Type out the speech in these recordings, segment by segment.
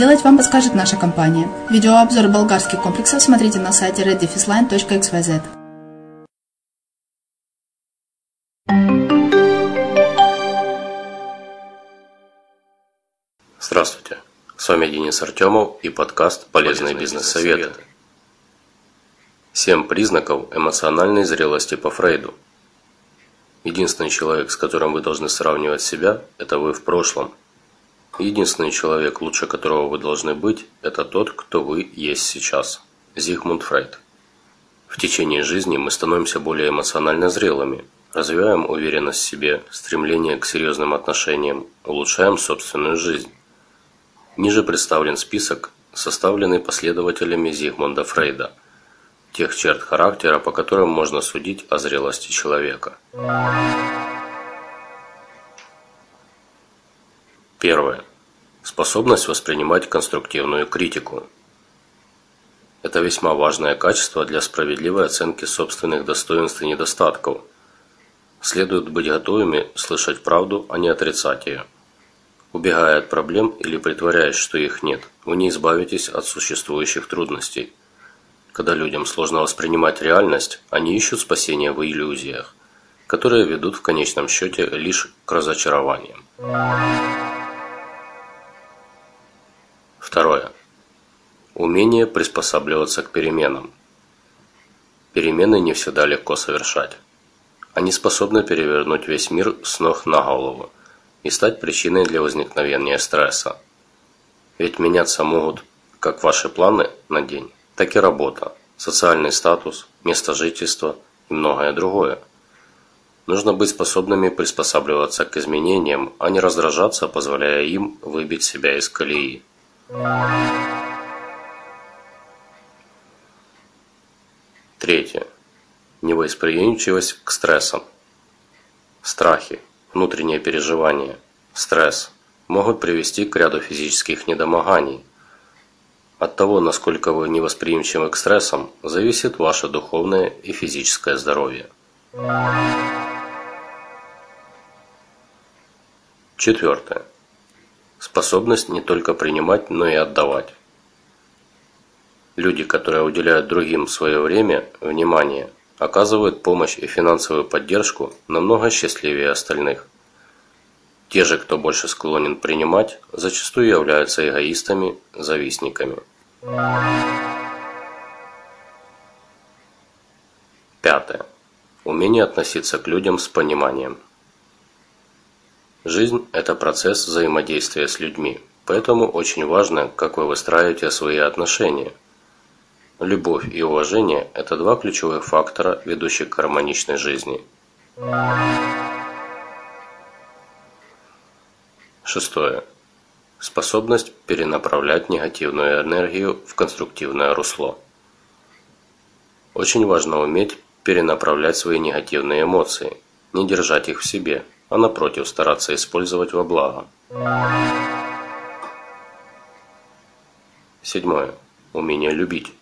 вам подскажет наша компания. Видеообзор болгарских комплексов смотрите на сайте reddefisline.xyz. Здравствуйте. С вами Денис Артемов и подкаст «Полезные бизнес-советы». Семь признаков эмоциональной зрелости по Фрейду. Единственный человек, с которым вы должны сравнивать себя, это вы в прошлом. Единственный человек, лучше которого вы должны быть, это тот, кто вы есть сейчас. Зигмунд Фрейд. В течение жизни мы становимся более эмоционально зрелыми, развиваем уверенность в себе, стремление к серьезным отношениям, улучшаем собственную жизнь. Ниже представлен список, составленный последователями Зигмунда Фрейда, тех черт характера, по которым можно судить о зрелости человека. Первое. Способность воспринимать конструктивную критику. Это весьма важное качество для справедливой оценки собственных достоинств и недостатков. Следует быть готовыми слышать правду, а не отрицать ее. Убегая от проблем или притворяясь, что их нет, вы не избавитесь от существующих трудностей. Когда людям сложно воспринимать реальность, они ищут спасения в иллюзиях, которые ведут в конечном счете лишь к разочарованиям. Второе. Умение приспосабливаться к переменам. Перемены не всегда легко совершать. Они способны перевернуть весь мир с ног на голову и стать причиной для возникновения стресса. Ведь меняться могут как ваши планы на день, так и работа, социальный статус, место жительства и многое другое. Нужно быть способными приспосабливаться к изменениям, а не раздражаться, позволяя им выбить себя из колеи. Третье. Невосприимчивость к стрессам. Страхи, внутренние переживания, стресс могут привести к ряду физических недомоганий. От того, насколько вы невосприимчивы к стрессам, зависит ваше духовное и физическое здоровье. Четвертое. Способность не только принимать, но и отдавать. Люди, которые уделяют другим свое время, внимание, оказывают помощь и финансовую поддержку намного счастливее остальных. Те же, кто больше склонен принимать, зачастую являются эгоистами, завистниками. Пятое. Умение относиться к людям с пониманием. Жизнь – это процесс взаимодействия с людьми, поэтому очень важно, как вы выстраиваете свои отношения – Любовь и уважение – это два ключевых фактора, ведущих к гармоничной жизни. Шестое. Способность перенаправлять негативную энергию в конструктивное русло. Очень важно уметь перенаправлять свои негативные эмоции, не держать их в себе, а напротив стараться использовать во благо. Седьмое. Умение любить.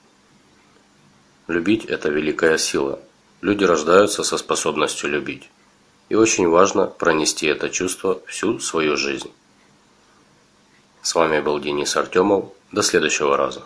Любить – это великая сила. Люди рождаются со способностью любить. И очень важно пронести это чувство всю свою жизнь. С вами был Денис Артемов. До следующего раза.